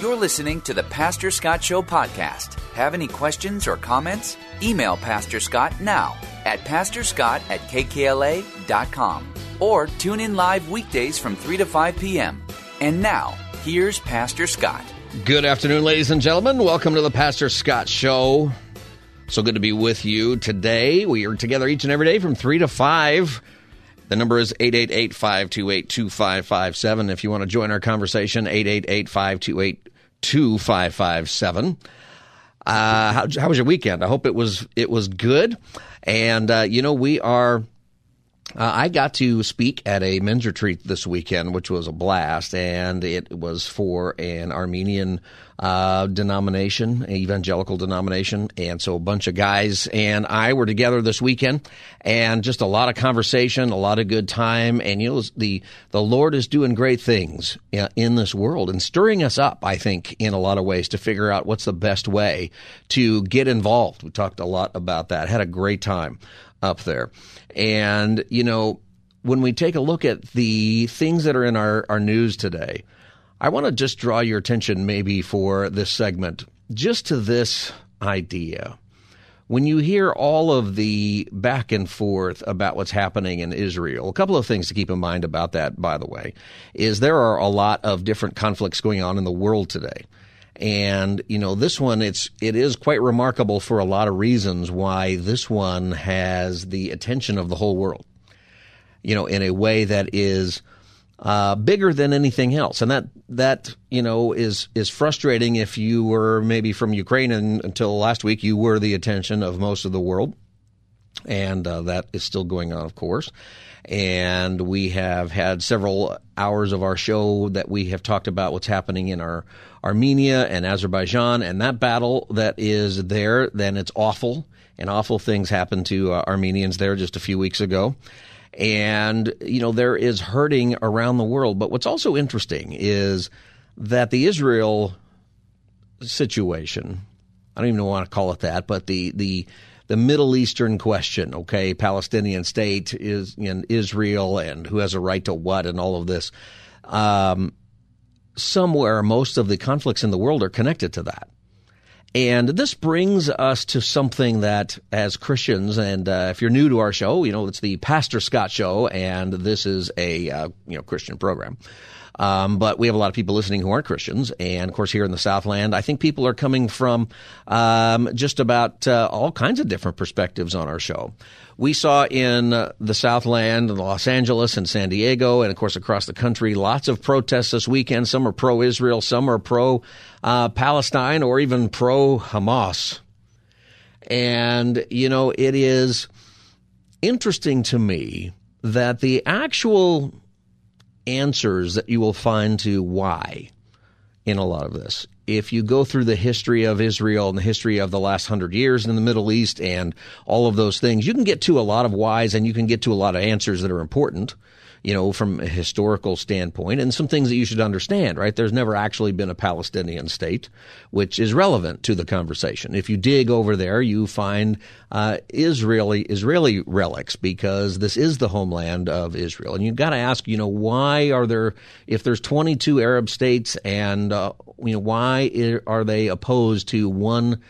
You're listening to the Pastor Scott Show podcast. Have any questions or comments? Email Pastor Scott now at pastorscott at kkla.com or tune in live weekdays from 3 to 5 p.m. And now, here's Pastor Scott. Good afternoon, ladies and gentlemen. Welcome to the Pastor Scott Show. So good to be with you today. We are together each and every day from 3 to 5. The number is 888 528 2557. If you want to join our conversation, 888 528 2557. Uh, how, how was your weekend? I hope it was it was good. And uh, you know we are. Uh, I got to speak at a men's retreat this weekend, which was a blast, and it was for an Armenian uh, denomination, evangelical denomination, and so a bunch of guys and I were together this weekend, and just a lot of conversation, a lot of good time, and you know the the Lord is doing great things in this world and stirring us up. I think in a lot of ways to figure out what's the best way to get involved. We talked a lot about that. Had a great time up there. And, you know, when we take a look at the things that are in our, our news today, I want to just draw your attention maybe for this segment just to this idea. When you hear all of the back and forth about what's happening in Israel, a couple of things to keep in mind about that, by the way, is there are a lot of different conflicts going on in the world today. And, you know, this one, it's, it is quite remarkable for a lot of reasons why this one has the attention of the whole world, you know, in a way that is, uh, bigger than anything else. And that, that, you know, is, is frustrating if you were maybe from Ukraine and until last week, you were the attention of most of the world. And, uh, that is still going on, of course and we have had several hours of our show that we have talked about what's happening in our Armenia and Azerbaijan and that battle that is there. Then it's awful, and awful things happened to uh, Armenians there just a few weeks ago. And you know there is hurting around the world. But what's also interesting is that the Israel situation. I don't even want to call it that, but the the the Middle Eastern question, okay, Palestinian state is in Israel and who has a right to what and all of this. Um, somewhere, most of the conflicts in the world are connected to that. And this brings us to something that, as Christians, and uh, if you're new to our show, you know it's the Pastor Scott Show, and this is a uh, you know Christian program. Um, but we have a lot of people listening who aren't Christians. And of course, here in the Southland, I think people are coming from um, just about uh, all kinds of different perspectives on our show. We saw in uh, the Southland, Los Angeles and San Diego, and of course across the country, lots of protests this weekend. Some are pro Israel, some are pro uh, Palestine, or even pro Hamas. And, you know, it is interesting to me that the actual answers that you will find to why in a lot of this. If you go through the history of Israel and the history of the last hundred years in the Middle East and all of those things, you can get to a lot of whys and you can get to a lot of answers that are important you know, from a historical standpoint, and some things that you should understand, right? There's never actually been a Palestinian state, which is relevant to the conversation. If you dig over there, you find uh, Israeli Israeli relics because this is the homeland of Israel, and you've got to ask, you know, why are there if there's 22 Arab states, and uh, you know, why are they opposed to one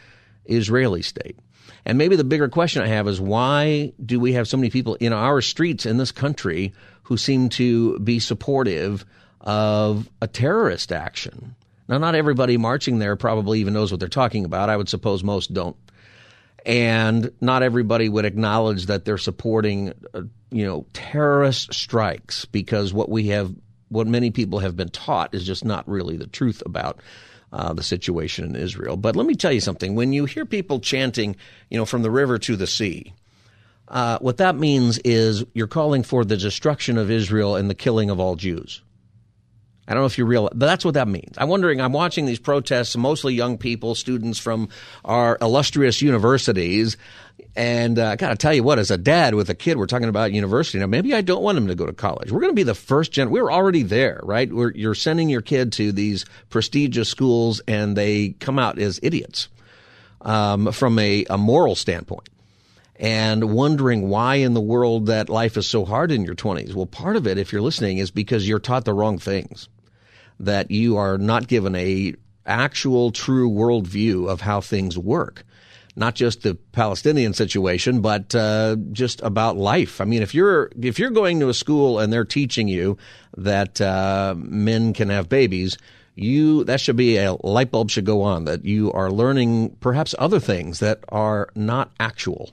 Israeli state? And maybe the bigger question I have is why do we have so many people in our streets in this country who seem to be supportive of a terrorist action. Now, not everybody marching there probably even knows what they're talking about. I would suppose most don't. And not everybody would acknowledge that they're supporting, uh, you know, terrorist strikes because what we have, what many people have been taught is just not really the truth about uh, the situation in Israel. But let me tell you something. When you hear people chanting, you know, from the river to the sea, uh, what that means is you're calling for the destruction of Israel and the killing of all Jews. I don't know if you realize, but that's what that means. I'm wondering, I'm watching these protests, mostly young people, students from our illustrious universities. And uh, I got to tell you what, as a dad with a kid, we're talking about university now. Maybe I don't want him to go to college. We're going to be the first gen. We're already there, right? We're, you're sending your kid to these prestigious schools, and they come out as idiots um, from a, a moral standpoint and wondering why in the world that life is so hard in your 20s. Well, part of it, if you're listening, is because you're taught the wrong things that you are not given a actual true worldview of how things work. Not just the Palestinian situation, but uh, just about life. I mean, if you're if you're going to a school and they're teaching you that uh, men can have babies, you that should be a light bulb should go on that you are learning perhaps other things that are not actual,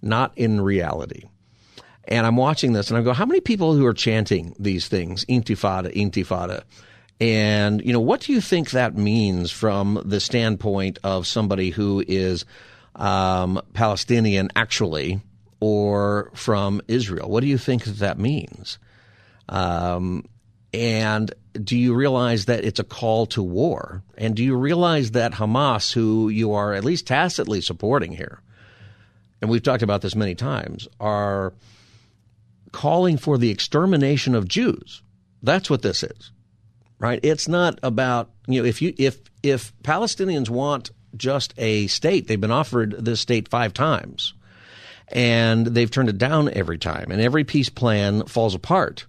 not in reality. And I'm watching this and I go, how many people who are chanting these things, intifada, intifada, and, you know, what do you think that means from the standpoint of somebody who is um, Palestinian actually or from Israel? What do you think that, that means? Um, and do you realize that it's a call to war? And do you realize that Hamas, who you are at least tacitly supporting here, and we've talked about this many times, are calling for the extermination of Jews? That's what this is right? It's not about you know if you if if Palestinians want just a state, they've been offered this state five times, and they've turned it down every time, and every peace plan falls apart.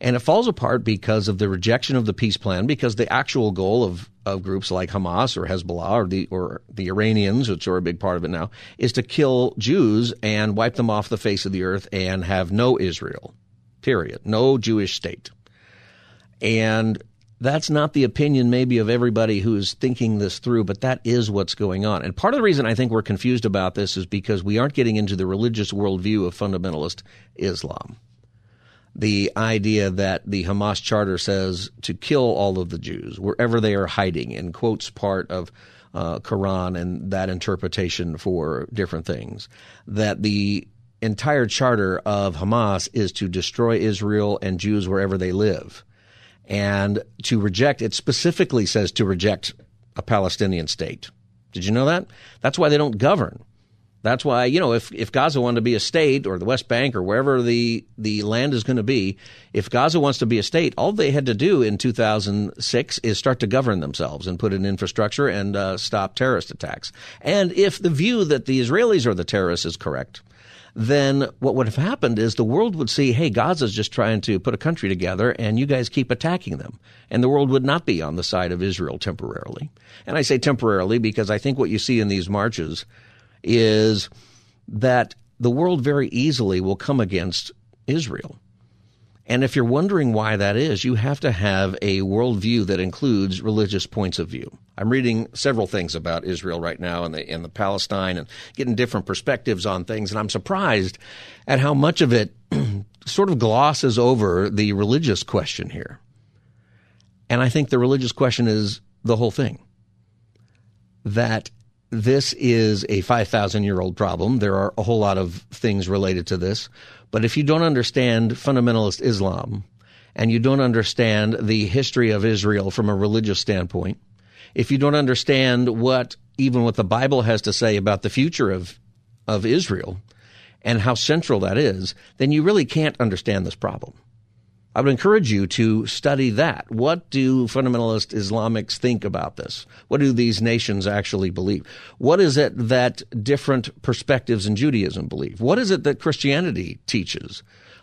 And it falls apart because of the rejection of the peace plan, because the actual goal of, of groups like Hamas or Hezbollah or the or the Iranians, which are a big part of it now, is to kill Jews and wipe them off the face of the earth and have no Israel. Period. No Jewish state. And that's not the opinion maybe of everybody who's thinking this through, but that is what's going on. And part of the reason I think we're confused about this is because we aren't getting into the religious worldview of fundamentalist Islam. The idea that the Hamas charter says to kill all of the Jews wherever they are hiding and quotes part of uh, Quran and that interpretation for different things. That the entire charter of Hamas is to destroy Israel and Jews wherever they live and to reject, it specifically says to reject a Palestinian state. Did you know that? That's why they don't govern. That's why, you know, if, if Gaza wanted to be a state or the West Bank or wherever the, the land is going to be, if Gaza wants to be a state, all they had to do in 2006 is start to govern themselves and put in infrastructure and uh, stop terrorist attacks. And if the view that the Israelis are the terrorists is correct, then what would have happened is the world would see, hey, Gaza's just trying to put a country together and you guys keep attacking them. And the world would not be on the side of Israel temporarily. And I say temporarily because I think what you see in these marches is that the world very easily will come against Israel. And if you're wondering why that is, you have to have a worldview that includes religious points of view. I'm reading several things about Israel right now and the, and the Palestine and getting different perspectives on things. And I'm surprised at how much of it sort of glosses over the religious question here. And I think the religious question is the whole thing. That this is a 5,000 year old problem. There are a whole lot of things related to this. But if you don't understand fundamentalist Islam and you don't understand the history of Israel from a religious standpoint, if you don't understand what even what the Bible has to say about the future of of Israel and how central that is, then you really can't understand this problem. I would encourage you to study that. What do fundamentalist Islamics think about this? What do these nations actually believe? What is it that different perspectives in Judaism believe? What is it that Christianity teaches?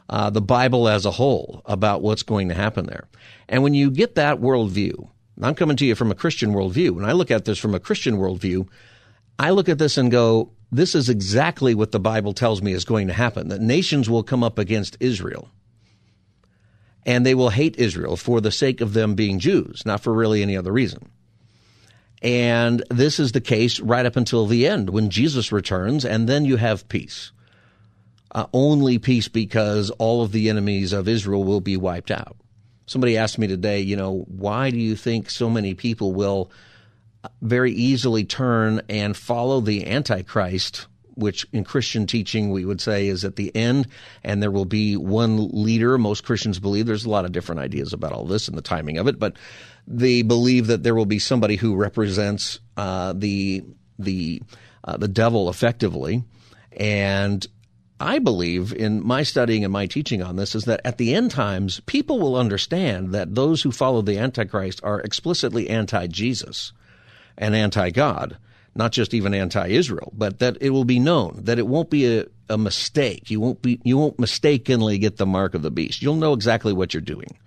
Uh, the Bible as a whole about what's going to happen there. And when you get that worldview, I'm coming to you from a Christian worldview. When I look at this from a Christian worldview, I look at this and go, this is exactly what the Bible tells me is going to happen, that nations will come up against Israel and they will hate Israel for the sake of them being Jews, not for really any other reason. And this is the case right up until the end when Jesus returns, and then you have peace. Uh, only peace because all of the enemies of Israel will be wiped out. Somebody asked me today, you know, why do you think so many people will very easily turn and follow the Antichrist which in Christian teaching we would say is at the end, and there will be one leader. Most Christians believe there's a lot of different ideas about all this and the timing of it, but they believe that there will be somebody who represents uh, the the uh, the devil effectively, and I believe in my studying and my teaching on this is that at the end times, people will understand that those who follow the Antichrist are explicitly anti Jesus and anti God, not just even anti Israel, but that it will be known that it won't be a, a mistake. You won't be you won't mistakenly get the mark of the beast. You'll know exactly what you're doing.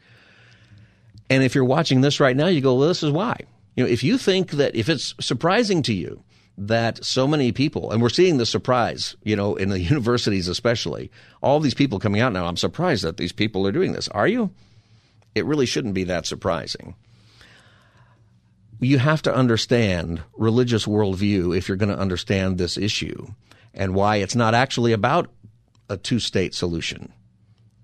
And if you're watching this right now, you go, well, this is why. You know, if you think that if it's surprising to you that so many people, and we're seeing the surprise, you know, in the universities especially, all these people coming out now. I'm surprised that these people are doing this. Are you? It really shouldn't be that surprising. You have to understand religious worldview if you're going to understand this issue and why it's not actually about a two state solution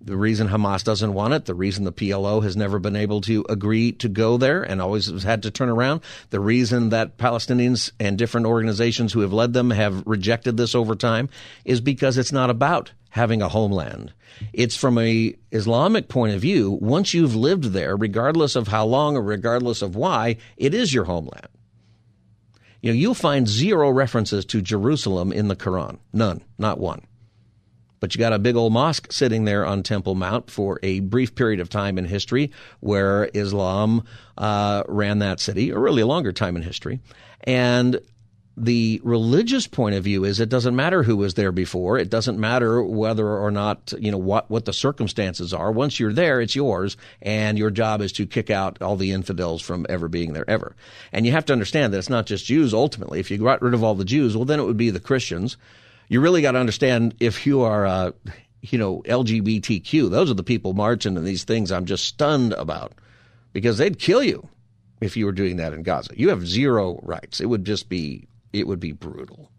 the reason Hamas doesn't want it, the reason the PLO has never been able to agree to go there and always has had to turn around, the reason that Palestinians and different organizations who have led them have rejected this over time is because it's not about having a homeland. It's from a Islamic point of view, once you've lived there, regardless of how long or regardless of why, it is your homeland. You know, you'll find zero references to Jerusalem in the Quran. None, not one. But you got a big old mosque sitting there on Temple Mount for a brief period of time in history where Islam uh, ran that city, a really a longer time in history. And the religious point of view is it doesn't matter who was there before. It doesn't matter whether or not, you know, what, what the circumstances are. Once you're there, it's yours, and your job is to kick out all the infidels from ever being there ever. And you have to understand that it's not just Jews ultimately. If you got rid of all the Jews, well, then it would be the Christians you really got to understand if you are, uh, you know, LGBTQ, those are the people marching and these things I'm just stunned about because they'd kill you if you were doing that in Gaza. You have zero rights. It would just be, it would be brutal.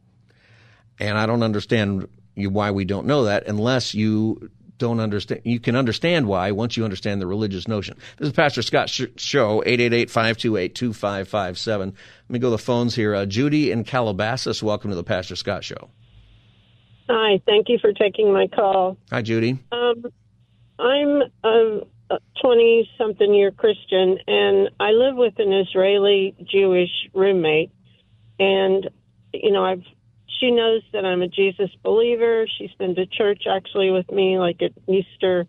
And I don't understand why we don't know that unless you don't understand. You can understand why once you understand the religious notion. This is Pastor Scott Show, 888-528-2557. Let me go to the phones here. Uh, Judy in Calabasas, welcome to the Pastor Scott Show. Hi, thank you for taking my call. Hi, Judy. Um, I'm a 20 something year Christian, and I live with an Israeli Jewish roommate. And, you know, I've she knows that I'm a Jesus believer. She's been to church actually with me, like at Easter.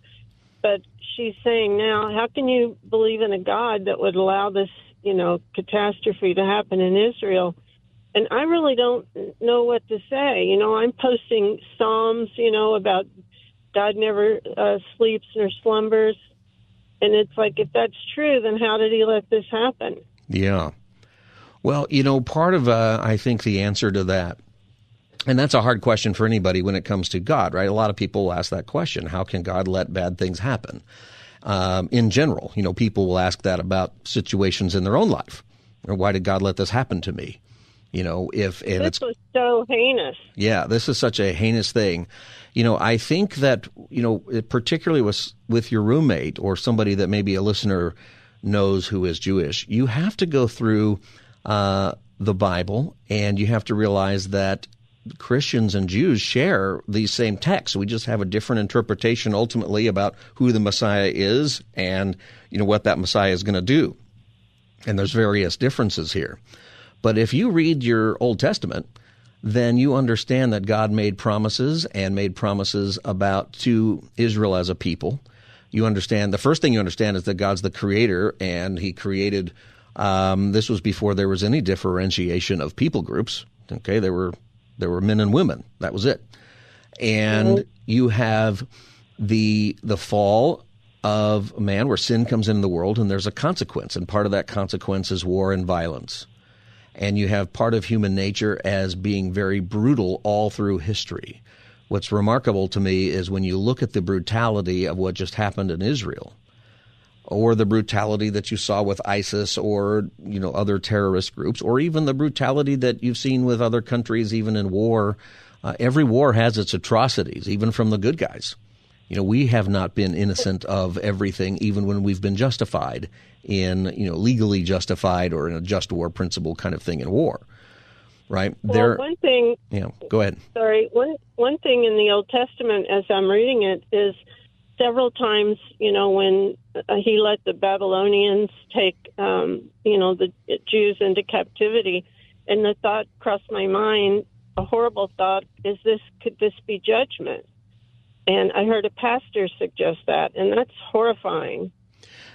But she's saying now, how can you believe in a God that would allow this, you know, catastrophe to happen in Israel? And I really don't know what to say. You know, I'm posting psalms, you know, about God never uh, sleeps nor slumbers, and it's like if that's true, then how did He let this happen? Yeah. Well, you know, part of uh, I think the answer to that, and that's a hard question for anybody when it comes to God, right? A lot of people ask that question: How can God let bad things happen? Um, in general, you know, people will ask that about situations in their own life. Or why did God let this happen to me? You know, if and this it's was so heinous. Yeah, this is such a heinous thing. You know, I think that you know, particularly with with your roommate or somebody that maybe a listener knows who is Jewish, you have to go through uh, the Bible and you have to realize that Christians and Jews share these same texts. We just have a different interpretation ultimately about who the Messiah is and you know what that Messiah is going to do. And there's various differences here. But if you read your Old Testament, then you understand that God made promises and made promises about to Israel as a people. You understand the first thing you understand is that God's the creator and he created um, this was before there was any differentiation of people groups. Okay, there were there were men and women. That was it. And you have the the fall of man where sin comes into the world and there's a consequence and part of that consequence is war and violence and you have part of human nature as being very brutal all through history. What's remarkable to me is when you look at the brutality of what just happened in Israel, or the brutality that you saw with ISIS or you know other terrorist groups, or even the brutality that you've seen with other countries, even in war. Uh, every war has its atrocities, even from the good guys. You know, we have not been innocent of everything, even when we've been justified in, you know, legally justified or in a just war principle kind of thing in war. right? Well, there, one thing. Yeah, go ahead. Sorry. One one thing in the Old Testament, as I'm reading it, is several times, you know, when uh, he let the Babylonians take, um, you know, the Jews into captivity, and the thought crossed my mind, a horrible thought, is this could this be judgment? And I heard a pastor suggest that, and that's horrifying.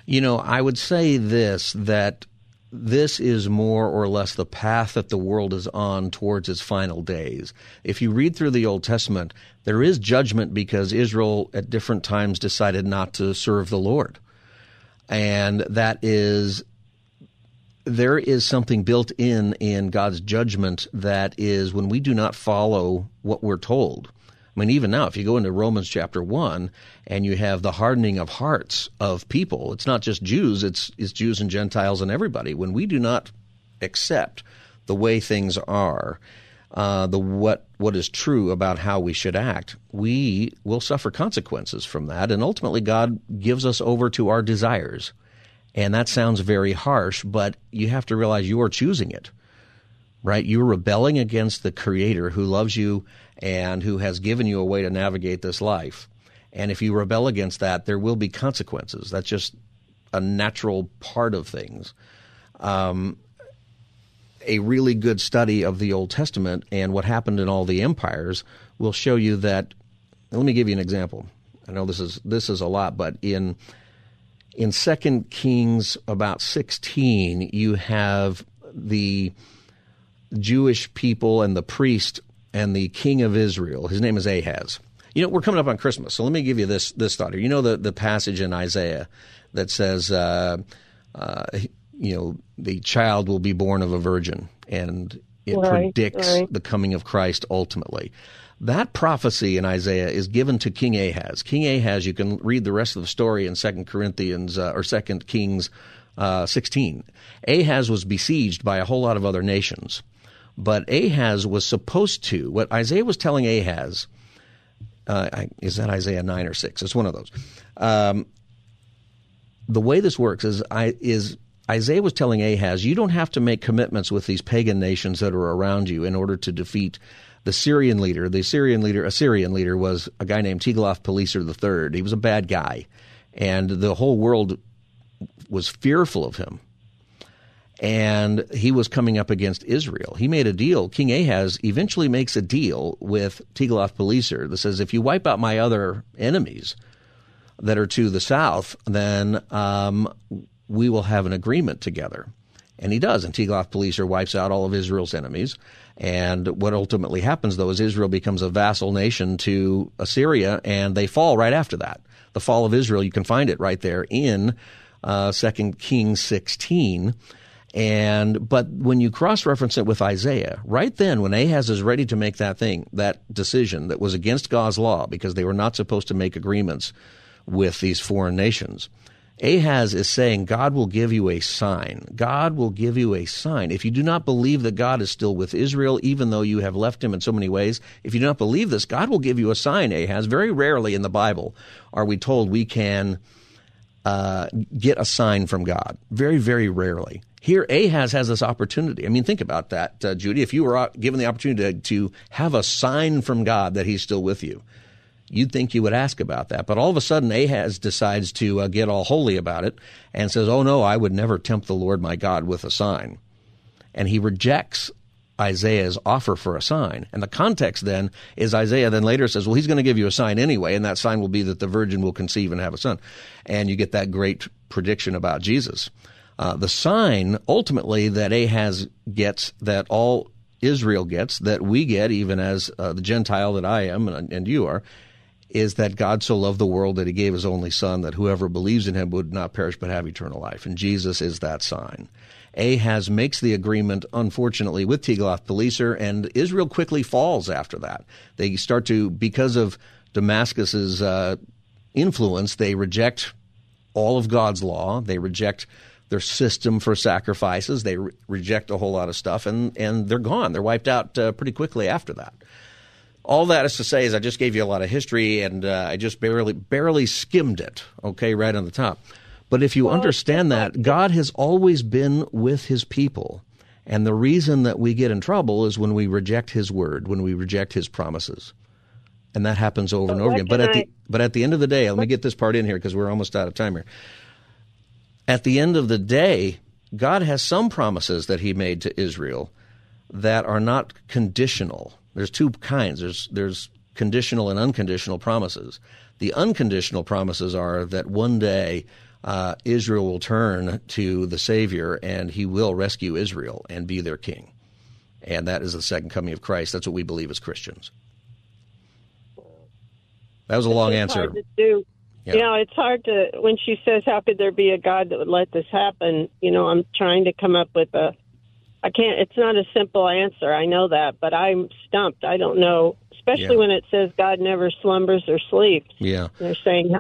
You know, I would say this that this is more or less the path that the world is on towards its final days. If you read through the Old Testament, there is judgment because Israel at different times decided not to serve the Lord. And that is there is something built in in God's judgment that is when we do not follow what we're told. I mean, even now, if you go into Romans chapter one and you have the hardening of hearts of people, it's not just Jews; it's it's Jews and Gentiles and everybody. When we do not accept the way things are, uh, the what what is true about how we should act, we will suffer consequences from that, and ultimately, God gives us over to our desires. And that sounds very harsh, but you have to realize you are choosing it, right? You're rebelling against the Creator who loves you and who has given you a way to navigate this life. And if you rebel against that, there will be consequences. That's just a natural part of things. Um, a really good study of the Old Testament and what happened in all the empires will show you that. Let me give you an example. I know this is this is a lot, but in in Second Kings about sixteen, you have the Jewish people and the priest and the king of Israel. His name is Ahaz. You know, we're coming up on Christmas, so let me give you this this thought here. You know the the passage in Isaiah that says, uh, uh, you know, the child will be born of a virgin, and it Right, predicts right. the coming of Christ ultimately. That prophecy in Isaiah is given to King Ahaz. King Ahaz, you can read the rest of the story in Second Corinthians uh, or Second Kings uh, 16. Ahaz was besieged by a whole lot of other nations, but Ahaz was supposed to. What Isaiah was telling Ahaz, uh, is that Isaiah nine or six? It's one of those. Um, the way this works is I is Isaiah was telling Ahaz, you don't have to make commitments with these pagan nations that are around you in order to defeat the Syrian leader. The Syrian leader, Assyrian leader, was a guy named Tiglath-Pileser III. He was a bad guy, and the whole world was fearful of him. And he was coming up against Israel. He made a deal. King Ahaz eventually makes a deal with Tiglath-Pileser that says, if you wipe out my other enemies, that are to the south, then um, we will have an agreement together. And he does. And Tiglath-Pileser wipes out all of Israel's enemies. And what ultimately happens, though, is Israel becomes a vassal nation to Assyria, and they fall right after that. The fall of Israel, you can find it right there in uh, 2 Kings 16. And but when you cross-reference it with Isaiah, right then when Ahaz is ready to make that thing, that decision that was against God's law because they were not supposed to make agreements with these foreign nations. Ahaz is saying, God will give you a sign. God will give you a sign. If you do not believe that God is still with Israel, even though you have left him in so many ways, if you do not believe this, God will give you a sign, Ahaz. Very rarely in the Bible are we told we can uh, get a sign from God. Very, very rarely. Here, Ahaz has this opportunity. I mean, think about that, uh, Judy. If you were uh, given the opportunity to, to have a sign from God that he's still with you, you'd think you would ask about that. But all of a sudden, Ahaz decides to uh, get all holy about it and says, Oh, no, I would never tempt the Lord my God with a sign. And he rejects Isaiah's offer for a sign. And the context then is Isaiah then later says, Well, he's going to give you a sign anyway, and that sign will be that the virgin will conceive and have a son. And you get that great prediction about Jesus. Uh, the sign ultimately that Ahaz gets, that all Israel gets, that we get, even as uh, the Gentile that I am and, and you are, is that God so loved the world that he gave his only son that whoever believes in him would not perish but have eternal life. And Jesus is that sign. Ahaz makes the agreement, unfortunately, with Tiglath-Pileser, and Israel quickly falls after that. They start to, because of Damascus's uh, influence, they reject all of God's law. They reject their system for sacrifices. They re- reject a whole lot of stuff, and, and they're gone. They're wiped out uh, pretty quickly after that all that is to say is I just gave you a lot of history and uh, I just barely barely skimmed it, okay, right on the top. But if you understand that, God has always been with his people. And the reason that we get in trouble is when we reject his word, when we reject his promises. And that happens over and over again. But at the but at the end of the day, let me get this part in here because we're almost out of time here. At the end of the day, God has some promises that he made to Israel that are not conditional. There's two kinds. There's there's conditional and unconditional promises. The unconditional promises are that one day uh, Israel will turn to the Savior and he will rescue Israel and be their king. And that is the second coming of Christ. That's what we believe as Christians. That was a long answer. To do. Yeah. You know, it's hard to when she says, "How could there be a God that would let this happen?" You know, I'm trying to come up with a. I can't. It's not a simple answer. I know that, but I'm stumped. I don't know, especially Yeah. when it says God never slumbers or sleeps. Yeah. They're saying, "How-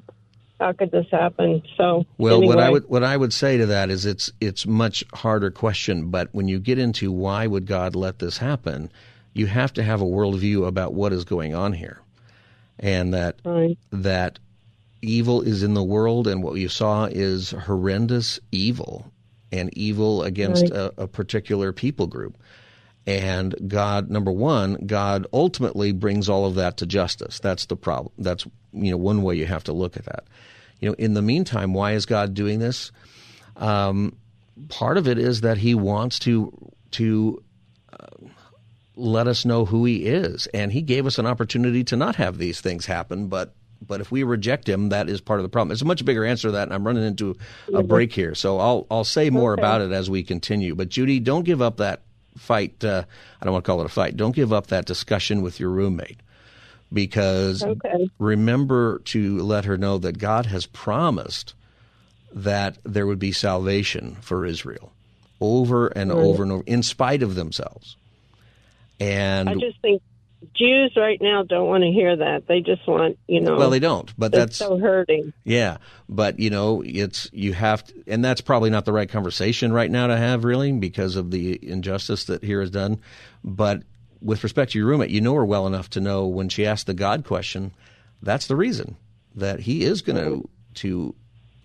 "How could this happen?" So, Well, what I would what I would say to that is it's it's much harder question. But when you get into why would God let this happen, you have to have a worldview about what is going on here, and that Right. that evil is in the world, and what you saw is horrendous evil, and evil against Right. a, a particular people group. And God, number one, God ultimately brings all of that to justice. That's the problem. That's you know one way you have to look at that. You know, in the meantime, why is God doing this? Um, part of it is that He wants to to uh, let us know who He is, and He gave us an opportunity to not have these things happen. But but if we reject Him, that is part of the problem. It's a much bigger answer to that, and I'm running into a break here, so I'll I'll say more about it as we continue. But Judy, don't give up that fight. Uh, I don't want to call it a fight. Don't give up that discussion with your roommate because Okay. remember to let her know that God has promised that there would be salvation for Israel over and over and over in spite of themselves. And I just think Jews right now don't want to hear that. They just want, you know, well, they don't, but that's so hurting. Yeah, but you know, it's you have, to, and that's probably not the right conversation right now to have, really, because of the injustice that here is done. But with respect to your roommate, you know her well enough to know when she asked the God question, that's the reason that He is going to to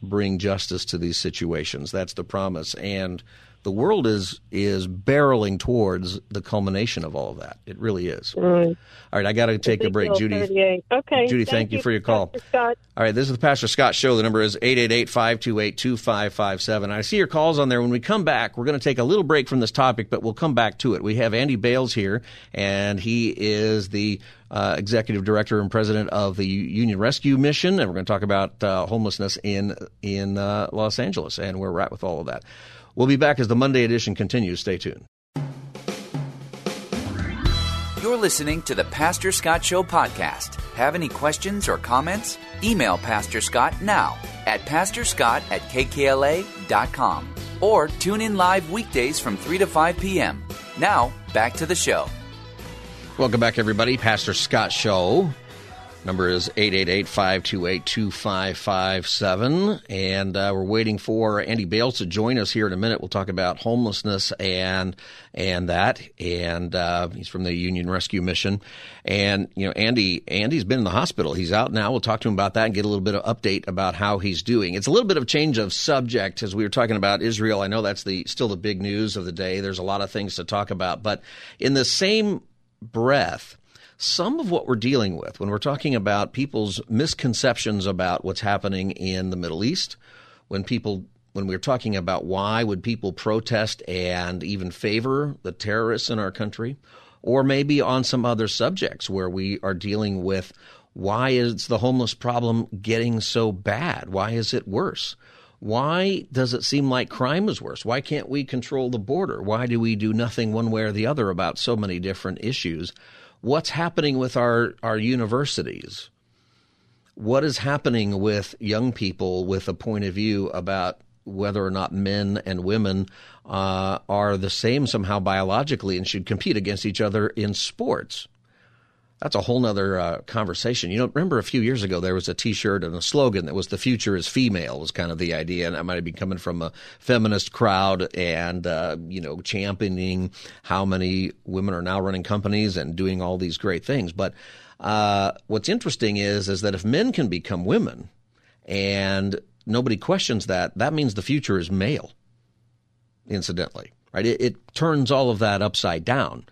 bring justice to these situations. That's the promise, and the world is is barreling towards the culmination of all of that. It really is. Right. All right, I got to take a break, Judy. Okay. Judy, thank you for your call. Scott. All right, this is the Pastor Scott Show. The number is 888-528-2557. I see your calls on there. When we come back, we're going to take a little break from this topic, but we'll come back to it. We have Andy Bales here, and he is the uh, executive director and president of the Union Rescue Mission, and we're going to talk about uh, homelessness in in uh, Los Angeles and where we're at with all of that. We'll be back as the Monday edition continues. Stay tuned. You're listening to the Pastor Scott Show podcast. Have any questions or comments? Email Pastor Scott now at pastorscott at kkla.com or tune in live weekdays from 3 to 5 p.m. Now, back to the show. Welcome back, everybody. Pastor Scott Show. Number is 888-528-2557. And uh, we're waiting for Andy Bales to join us here in a minute. We'll talk about homelessness and and that. And uh, he's from the Union Rescue Mission. And, you know, Andy Andy's been in the hospital. He's out now. We'll talk to him about that and get a little bit of update about how he's doing. It's a little bit of change of subject as we were talking about Israel. I know that's the still the big news of the day. There's a lot of things to talk about. But in the same breath, some of what we're dealing with when we're talking about people's misconceptions about what's happening in the Middle East, when people when we're talking about why would people protest and even favor the terrorists in our country, or maybe on some other subjects where we are dealing with why is the homeless problem getting so bad? Why is it worse? Why does it seem like crime is worse? Why can't we control the border? Why do we do nothing one way or the other about so many different issues? What's happening with our, our universities? What is happening with young people with a point of view about whether or not men and women uh, are the same somehow biologically and should compete against each other in sports? That's a whole nother uh, conversation. You know, remember a few years ago there was a T-shirt and a slogan that was "The future is female" was kind of the idea, and that might have been coming from a feminist crowd and uh, you know championing how many women are now running companies and doing all these great things. But uh, what's interesting is is that if men can become women, and nobody questions that, that means the future is male incidentally. right? It, it turns all of that upside down.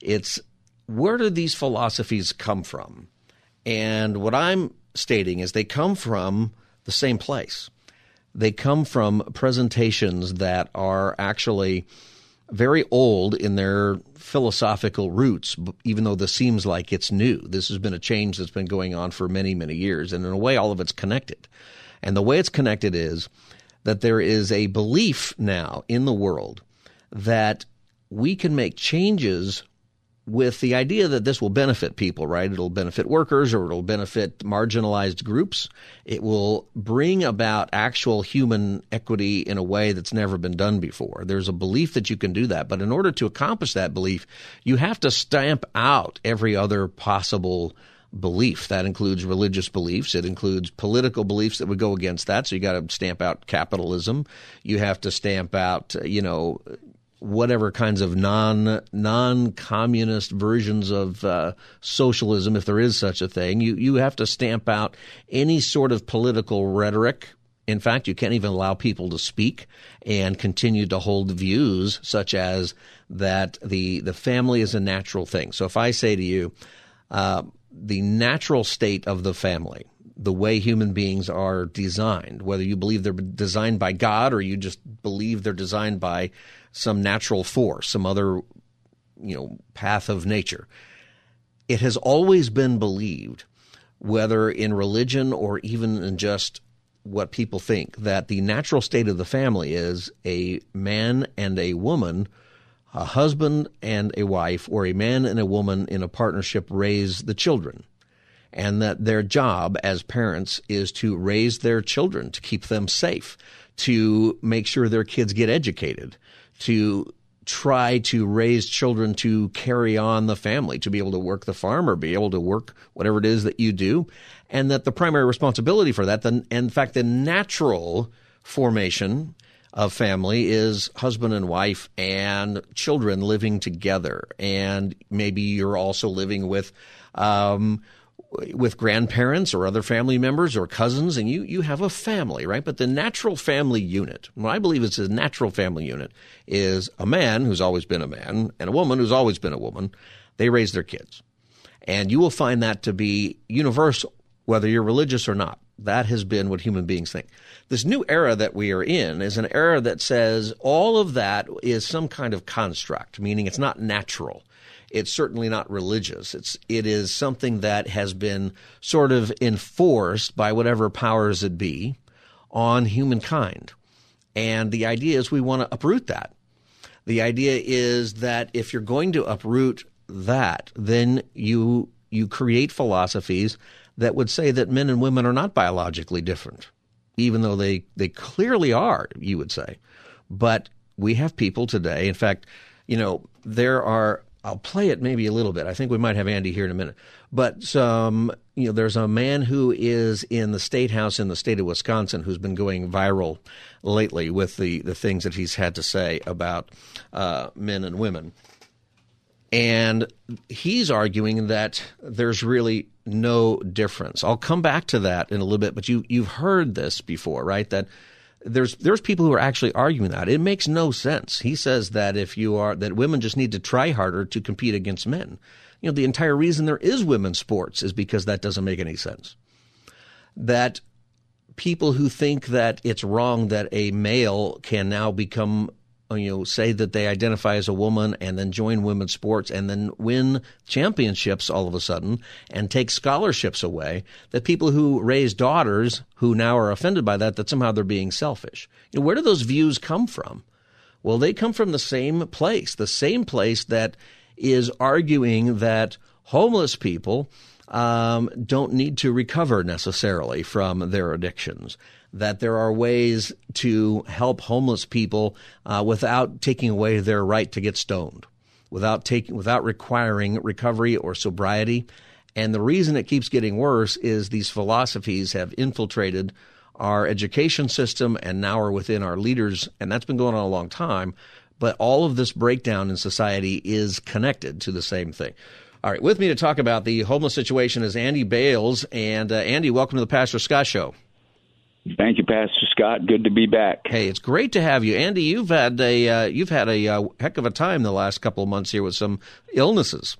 It's where do these philosophies come from? And what I'm stating is they come from the same place. They come from presentations that are actually very old in their philosophical roots, even though this seems like it's new. This has been a change that's been going on for many, many years. And in a way, all of it's connected. And the way it's connected is that there is a belief now in the world that we can make changes with the idea that this will benefit people, right? It'll benefit workers or it'll benefit marginalized groups. It will bring about actual human equity in a way that's never been done before. There's a belief that you can do that. But in order to accomplish that belief, you have to stamp out every other possible belief. That includes religious beliefs. It includes political beliefs that would go against that. So you got to stamp out capitalism. You have to stamp out, you know, whatever kinds of non non communist versions of uh, socialism, if there is such a thing. You you have to stamp out any sort of political rhetoric. In fact, you can't even allow people to speak and continue to hold views such as that the the family is a natural thing. So if I say to you, uh, the natural state of the family, the way human beings are designed, whether you believe they're designed by God or you just believe they're designed by some natural force, some other, you know, path of nature. It has always been believed, whether in religion or even in just what people think, that the natural state of the family is a man and a woman, a husband and a wife, or a man and a woman in a partnership raise the children and that their job as parents is to raise their children, to keep them safe, to make sure their kids get educated, to try to raise children to carry on the family, to be able to work the farm or be able to work whatever it is that you do. And that the primary responsibility for that, the, in fact, the natural formation of family is husband and wife and children living together. And maybe you're also living with, um, with grandparents or other family members or cousins, and you, you have a family, right? But the natural family unit, what I believe is a natural family unit, is a man who's always been a man and a woman who's always been a woman. They raise their kids. And you will find that to be universal, whether you're religious or not. That has been what human beings think. This new era that we are in is an era that says all of that is some kind of construct, meaning it's not natural it's certainly not religious. It's it is something that has been sort of enforced by whatever powers it be on humankind. And the idea is we want to uproot that. The idea is that if you're going to uproot that, then you you create philosophies that would say that men and women are not biologically different, even though they, they clearly are, you would say. But we have people today, in fact, you know, there are I'll play it maybe a little bit. I think we might have Andy here in a minute. But some, you know, there's a man who is in the state house in the state of Wisconsin who's been going viral lately with the, the things that he's had to say about uh, men and women. And he's arguing that there's really no difference. I'll come back to that in a little bit, but you, you've heard this before, right? That there's there's people who are actually arguing that it makes no sense. He says that if you are that women just need to try harder to compete against men. You know, the entire reason there is women's sports is because that doesn't make any sense. That people who think that it's wrong that a male can now become you know, say that they identify as a woman and then join women's sports and then win championships all of a sudden and take scholarships away, that people who raise daughters who now are offended by that, that somehow they're being selfish. You know, where do those views come from? Well, they come from the same place, the same place that is arguing that homeless people um, don't need to recover necessarily from their addictions that there are ways to help homeless people uh, without taking away their right to get stoned, without taking, without requiring recovery or sobriety. And the reason it keeps getting worse is these philosophies have infiltrated our education system and now are within our leaders, and that's been going on a long time. But all of this breakdown in society is connected to the same thing. All right, with me to talk about the homeless situation is Andy Bales. And uh, Andy, welcome to the Pastor Scott Show. Thank you, Pastor Scott. Good to be back. Hey, it's great to have you, Andy. You've had a uh, you've had a uh, heck of a time the last couple of months here with some illnesses.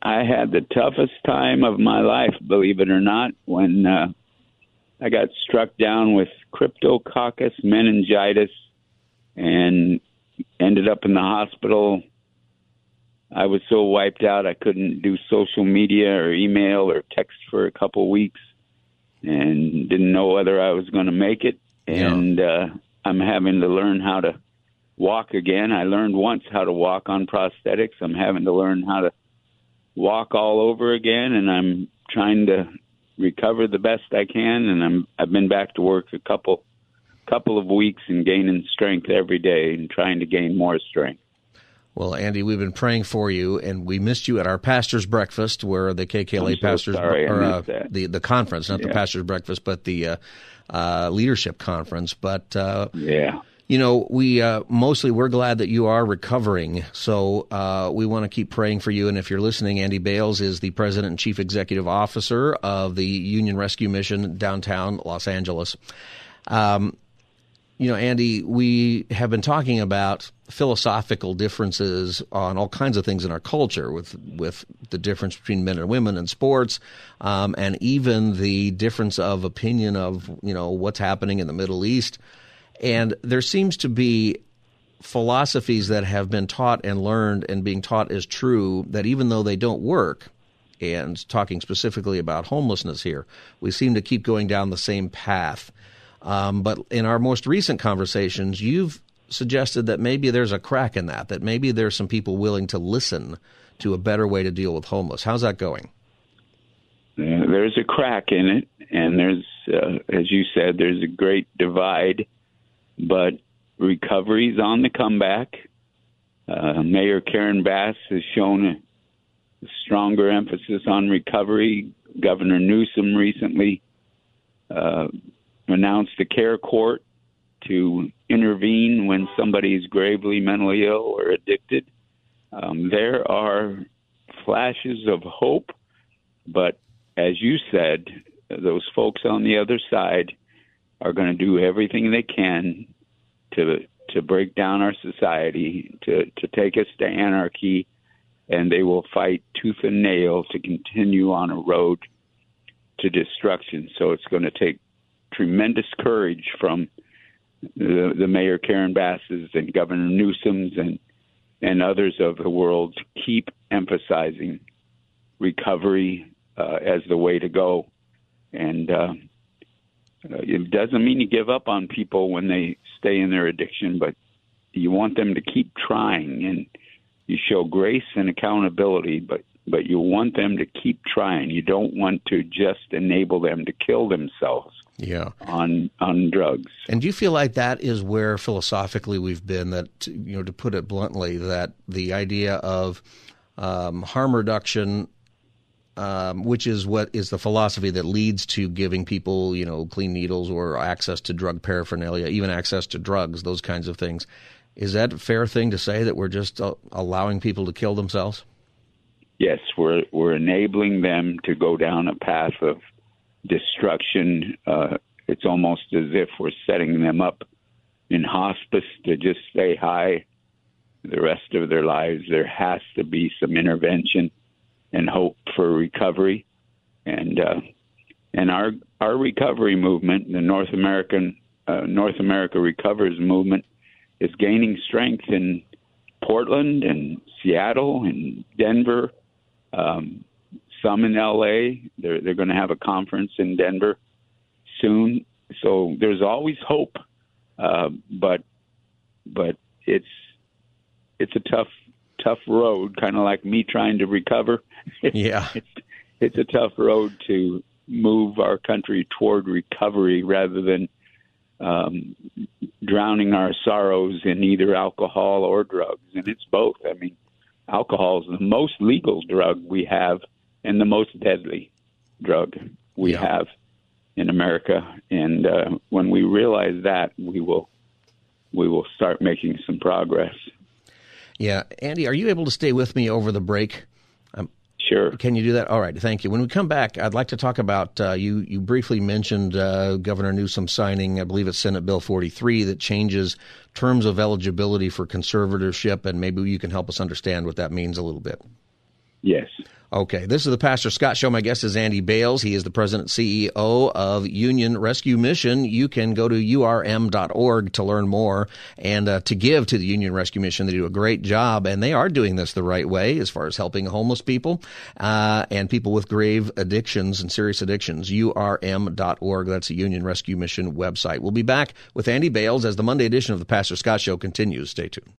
I had the toughest time of my life, believe it or not, when uh, I got struck down with cryptococcus meningitis and ended up in the hospital. I was so wiped out I couldn't do social media or email or text for a couple of weeks and didn't know whether I was going to make it. And yeah. uh, I'm having to learn how to walk again. I learned once how to walk on prosthetics. I'm having to learn how to walk all over again, and I'm trying to recover the best I can. And I'm I've been back to work a couple couple of weeks and gaining strength every day and trying to gain more strength. Well, Andy, we've been praying for you, and we missed you at our pastors' breakfast, where the KKLA so pastors, sorry, or uh, the the conference, not yeah. the pastors' breakfast, but the uh, uh, leadership conference. But uh, yeah, you know, we uh, mostly we're glad that you are recovering. So uh, we want to keep praying for you. And if you're listening, Andy Bales is the president and chief executive officer of the Union Rescue Mission downtown Los Angeles. Um, you know, Andy, we have been talking about philosophical differences on all kinds of things in our culture, with with the difference between men and women in sports, um, and even the difference of opinion of you know what's happening in the Middle East. And there seems to be philosophies that have been taught and learned and being taught as true that even though they don't work, and talking specifically about homelessness here, we seem to keep going down the same path. Um, but in our most recent conversations, you've suggested that maybe there's a crack in that, that maybe there's some people willing to listen to a better way to deal with homeless. How's that going? There's a crack in it, and there's, uh, as you said, there's a great divide, but recovery's on the comeback. Uh, Mayor Karen Bass has shown a stronger emphasis on recovery. Governor Newsom recently uh, announced the care court to intervene when somebody is gravely mentally ill or addicted. Um, there are flashes of hope, but as you said, those folks on the other side are going to do everything they can to to break down our society, to to take us to anarchy, and they will fight tooth and nail to continue on a road to destruction. So it's going to take tremendous courage from the, the Mayor Karen Basses and Governor Newsom's and and others of the world keep emphasizing recovery uh, as the way to go. And uh, it doesn't mean you give up on people when they stay in their addiction, but you want them to keep trying and you show grace and accountability, but but you want them to keep trying. You don't want to just enable them to kill themselves yeah. on on drugs. And do you feel like that is where philosophically we've been? That you know, to put it bluntly, that the idea of um, harm reduction, um, which is what is the philosophy that leads to giving people you know clean needles or access to drug paraphernalia, even access to drugs, those kinds of things. Is that a fair thing to say that we're just uh, allowing people to kill themselves? Yes, we're we're enabling them to go down a path of destruction. Uh, it's almost as if we're setting them up in hospice to just stay high the rest of their lives. There has to be some intervention and hope for recovery, and uh, and our our recovery movement, the North American uh, North America Recovers movement, is gaining strength in Portland and Seattle and Denver. Um, some in LA. They're they're going to have a conference in Denver soon. So there's always hope, uh, but but it's it's a tough tough road, kind of like me trying to recover. Yeah, it's it's a tough road to move our country toward recovery rather than um, drowning our sorrows in either alcohol or drugs, and it's both. I mean, alcohol is the most legal drug we have and the most deadly drug we yeah. have in America. And uh, when we realize that, we will we will start making some progress. Yeah, Andy, are you able to stay with me over the break? I'm, Sure. Can you do that? All right. Thank you. When we come back, I'd like to talk about uh, you. You briefly mentioned uh, Governor Newsom signing, I believe it's Senate Bill 43, that changes terms of eligibility for conservatorship, and maybe you can help us understand what that means a little bit. Yes. Okay, this is the Pastor Scott Show. My guest is Andy Bales. He is the president CEO of Union Rescue Mission. You can go to urm.org to learn more and uh, to give to the Union Rescue Mission. They do a great job, and they are doing this the right way as far as helping homeless people uh, and people with grave addictions and serious addictions. urm.org. That's the Union Rescue Mission website. We'll be back with Andy Bales as the Monday edition of the Pastor Scott Show continues. Stay tuned.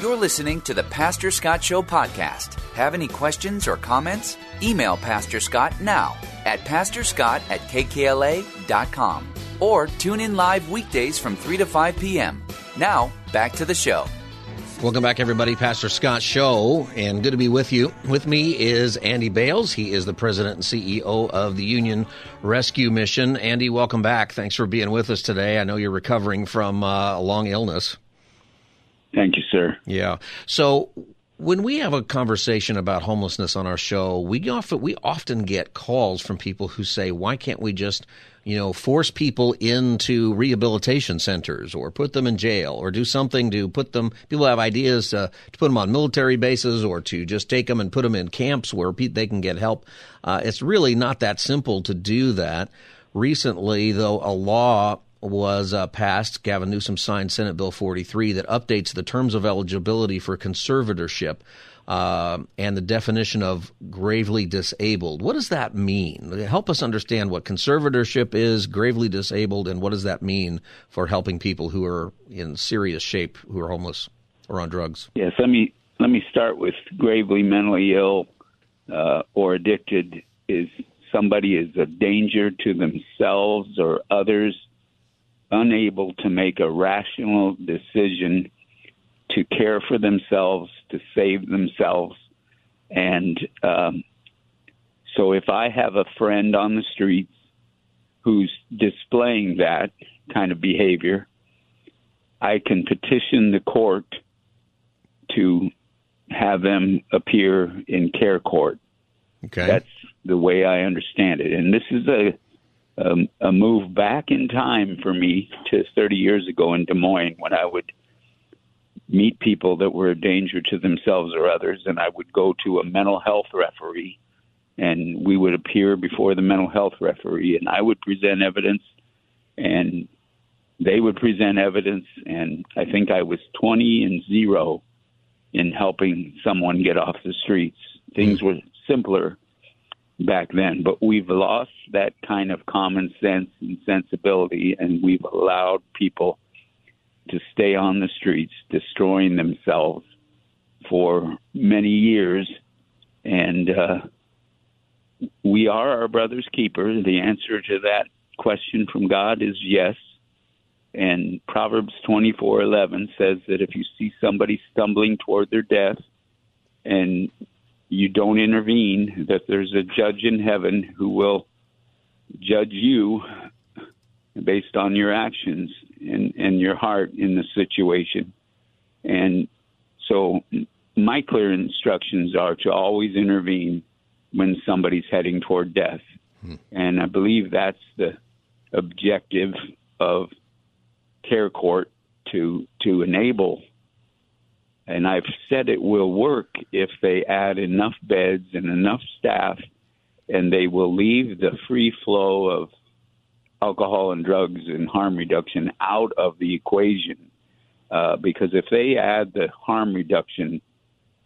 You're listening to the Pastor Scott Show podcast. Have any questions or comments? Email Pastor Scott now at pastorscott at kkla.com or tune in live weekdays from 3 to 5 p.m. Now, back to the show. Welcome back, everybody. Pastor Scott Show, and good to be with you. With me is Andy Bales. He is the president and CEO of the Union Rescue Mission. Andy, welcome back. Thanks for being with us today. I know you're recovering from uh, a long illness. Thank you, sir. Yeah. So when we have a conversation about homelessness on our show, we often we often get calls from people who say, "Why can't we just, you know, force people into rehabilitation centers or put them in jail or do something to put them?" People have ideas uh, to put them on military bases or to just take them and put them in camps where they can get help. Uh, it's really not that simple to do that. Recently, though, a law was uh, passed. Gavin Newsom signed Senate Bill 43 that updates the terms of eligibility for conservatorship uh, and the definition of gravely disabled. What does that mean? Help us understand what conservatorship is, gravely disabled, and what does that mean for helping people who are in serious shape, who are homeless or on drugs. Yes, let me let me start with gravely mentally ill uh, or addicted. Is somebody is a danger to themselves or others unable to make a rational decision to care for themselves, to save themselves. And um, so if I have a friend on the streets who's displaying that kind of behavior, I can petition the court to have them appear in care court. Okay. That's the way I understand it. And this is a um, a move back in time for me to 30 years ago in Des Moines when I would meet people that were a danger to themselves or others, and I would go to a mental health referee, and we would appear before the mental health referee, and I would present evidence, and they would present evidence, and I think I was 20 and zero in helping someone get off the streets. Things were simpler back then. But we've lost that kind of common sense and sensibility, and we've allowed people to stay on the streets, destroying themselves for many years. And uh, we are our brother's keeper. The answer to that question from God is yes. And Proverbs 24:11 says that if you see somebody stumbling toward their death and you don't intervene, that there's a judge in heaven who will judge you based on your actions and, and your heart in the situation. And so my clear instructions are to always intervene when somebody's heading toward death. Hmm. And I believe that's the objective of care court to to enable and I've said it will work if they add enough beds and enough staff, and they will leave the free flow of alcohol and drugs and harm reduction out of the equation. Uh, because if they add the harm reduction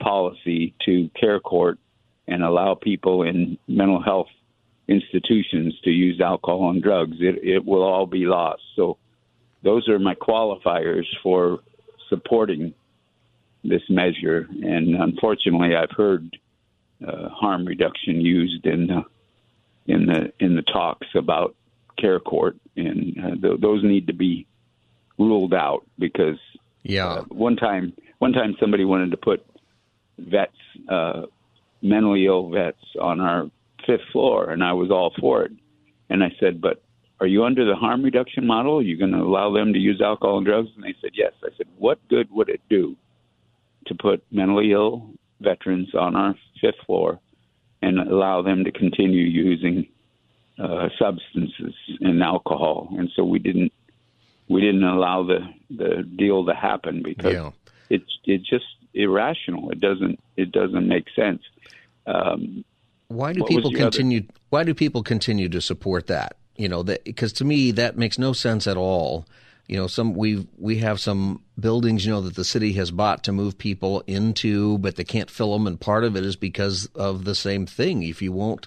policy to care court and allow people in mental health institutions to use alcohol and drugs, it, it will all be lost. So those are my qualifiers for supporting this measure. And unfortunately, I've heard uh, harm reduction used in the in the in the talks about care court, and uh, th- those need to be ruled out because yeah. Uh, one time, one time somebody wanted to put vets, uh, mentally ill vets, on our fifth floor, and I was all for it. And I said, but are you under the harm reduction model? Are you going to allow them to use alcohol and drugs? And they said, yes. I said, what good would it do to put mentally ill veterans on our fifth floor and allow them to continue using uh, substances and alcohol. And so we didn't we didn't allow the the deal to happen because Yeah. it's it's just irrational. It doesn't it doesn't make sense. Um, Why do people the other- continue? Why do people continue to support that? You know, that because to me that makes no sense at all. You know, some we we have some buildings, you know, that the city has bought to move people into, but they can't fill them, and part of it is because of the same thing. If you won't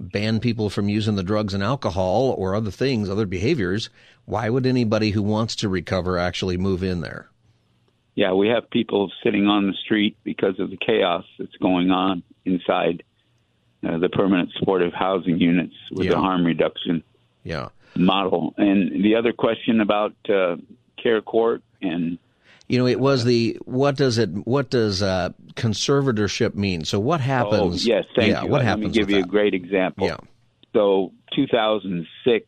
ban people from using the drugs and alcohol or other things, other behaviors, why would anybody who wants to recover actually move in there? yeah, we have people sitting on the street because of the chaos that's going on inside uh, the permanent supportive housing units with Yeah. the harm reduction Yeah. Model. And the other question about uh, care court and You know, it was the what does it what does uh, conservatorship mean? So what happens? Oh, yes, thank yeah, you. What Let happens? me give you that? a great example. Yeah. So, 2006,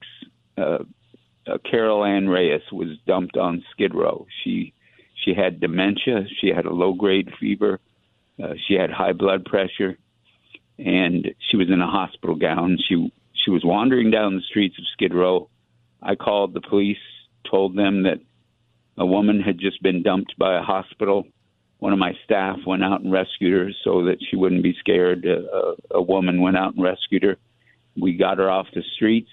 uh, uh, Carol Ann Reyes was dumped on Skid Row. She she had dementia. She had a low grade fever. Uh, she had high blood pressure, and she was in a hospital gown. She she was wandering down the streets of Skid Row. I called the police, told them that a woman had just been dumped by a hospital. One of my staff went out and rescued her so that she wouldn't be scared. A, a, woman went out and rescued her. We got her off the streets.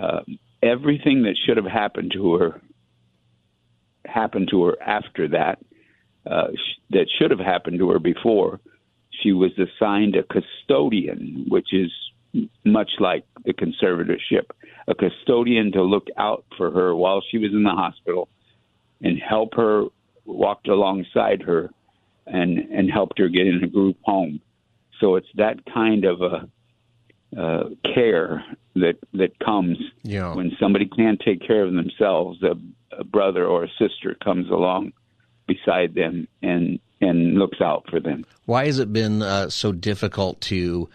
Uh, everything that should have happened to her happened to her after that. Uh, sh- that should have happened to her before. She was assigned a custodian, which is much like the conservatorship, a custodian to look out for her while she was in the hospital and help her, walked alongside her, and and helped her get in a group home. So it's that kind of a uh, care that that comes Yeah. when somebody can't take care of themselves. A, a brother or a sister comes along beside them and and looks out for them. Why has it been uh, so difficult to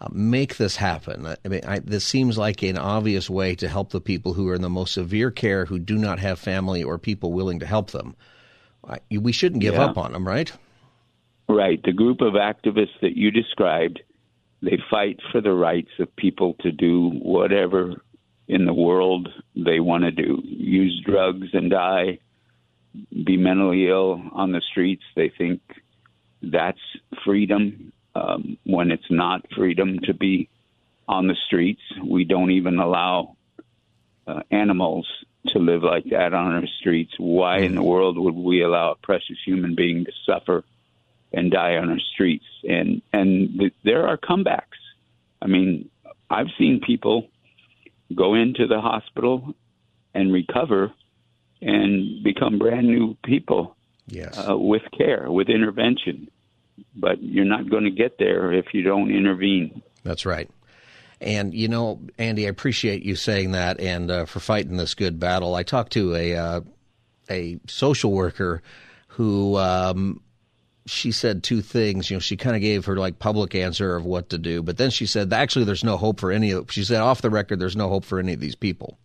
uh, make this happen? I mean, I, this seems like an obvious way to help the people who are in the most severe care who do not have family or people willing to help them. I, we shouldn't give Yeah. up on them, right? Right. The group of activists that you described, they fight for the rights of people to do whatever in the world they want to do use drugs and die, be mentally ill on the streets. They think that's freedom um, when it's not freedom to be on the streets. We don't even allow uh, animals to live like that on our streets. Why in the world would we allow a precious human being to suffer and die on our streets? And and th- there are comebacks. I mean, I've seen people go into the hospital and recover and become brand new people Yes. uh, with care, with intervention. But you're not going to get there if you don't intervene. That's right. And you know, Andy, I appreciate you saying that and uh, for fighting this good battle. I talked to a uh, a social worker who um, she said two things. You know, she kind of gave her like public answer of what to do, but then she said actually there's no hope for any of. She said off the record there's no hope for any of these people.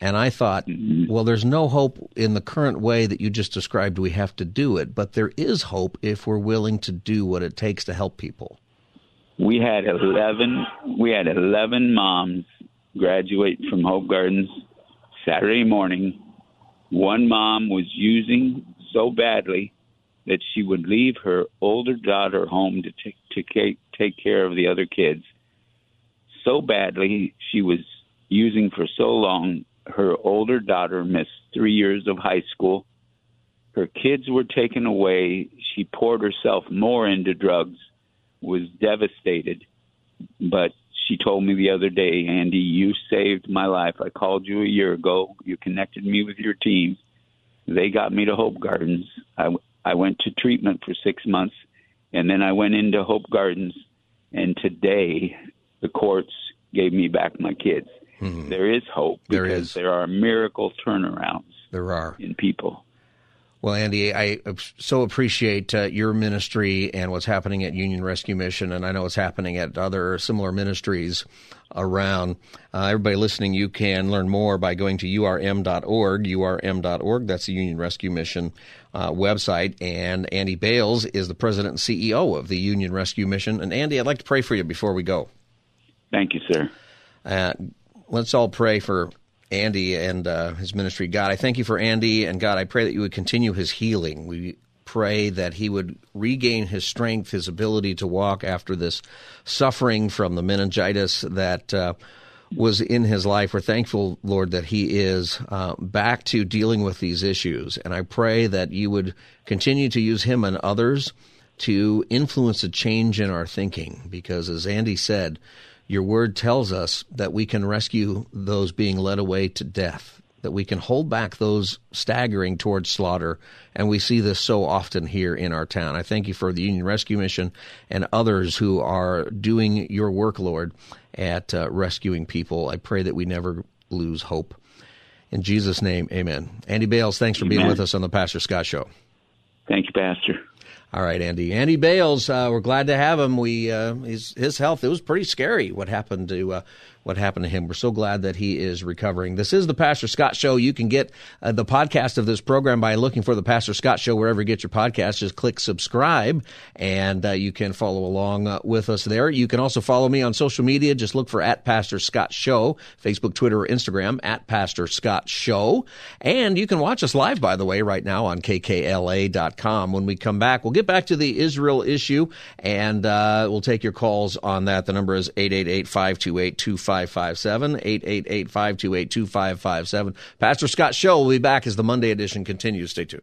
And I thought, mm-hmm. well, there's no hope in the current way that you just described. We have to do it, but there is hope if we're willing to do what it takes to help people. We had eleven. We had eleven moms graduate from Hope Gardens Saturday morning. One mom was using so badly that she would leave her older daughter home to take to take, take care of the other kids. So badly, she was using for so long. Her older daughter missed three years of high school. Her kids were taken away. She poured herself more into drugs was devastated. But she told me the other day, Andy, you saved my life. I called you a year ago. You connected me with your team. They got me to Hope Gardens. I, I went to treatment for six months, and then I went into Hope Gardens. And today, the courts gave me back my kids. There is hope There because is. there are miracle turnarounds There are. in people. Well, Andy, I so appreciate uh, your ministry and what's happening at Union Rescue Mission, and I know what's happening at other similar ministries around. Uh, everybody listening, you can learn more by going to urm.org, urm.org. That's the Union Rescue Mission uh, website. And Andy Bales is the president and CEO of the Union Rescue Mission. And Andy, I'd like to pray for you before we go. Thank you, sir. Let's all pray for Andy and uh, his ministry. God, I thank you for Andy, and God, I pray that you would continue his healing. We pray that he would regain his strength, his ability to walk after this suffering from the meningitis that uh, was in his life. We're thankful, Lord, that he is uh, back to dealing with these issues. And I pray that you would continue to use him and others to influence a change in our thinking. Because as Andy said, your word tells us that we can rescue those being led away to death, that we can hold back those staggering towards slaughter. And we see this so often here in our town. I thank you for the Union Rescue Mission and others who are doing your work, Lord, at uh, rescuing people. I pray that we never lose hope. In Jesus' name, amen. Andy Bales, thanks for amen. being with us on the Pastor Scott Show. Thank you, Pastor. All right, Andy. Andy Bales, uh, we're glad to have him. We uh, his his health it was pretty scary. What happened to uh, what happened to him? We're so glad that he is recovering. This is the Pastor Scott Show. You can get uh, the podcast of this program by looking for the Pastor Scott Show wherever you get your podcast. Just click subscribe, and uh, you can follow along uh, with us there. You can also follow me on social media. Just look for at Pastor Scott Show, Facebook, Twitter, or Instagram at Pastor Scott Show, and you can watch us live. By the way, right now on KKLA.com. When we come back, we'll get back to the Israel issue, and uh, we'll take your calls on that. The number is 888-528-2557, 888-528-2557. Pastor Scott Show will be back as the Monday edition continues. Stay tuned.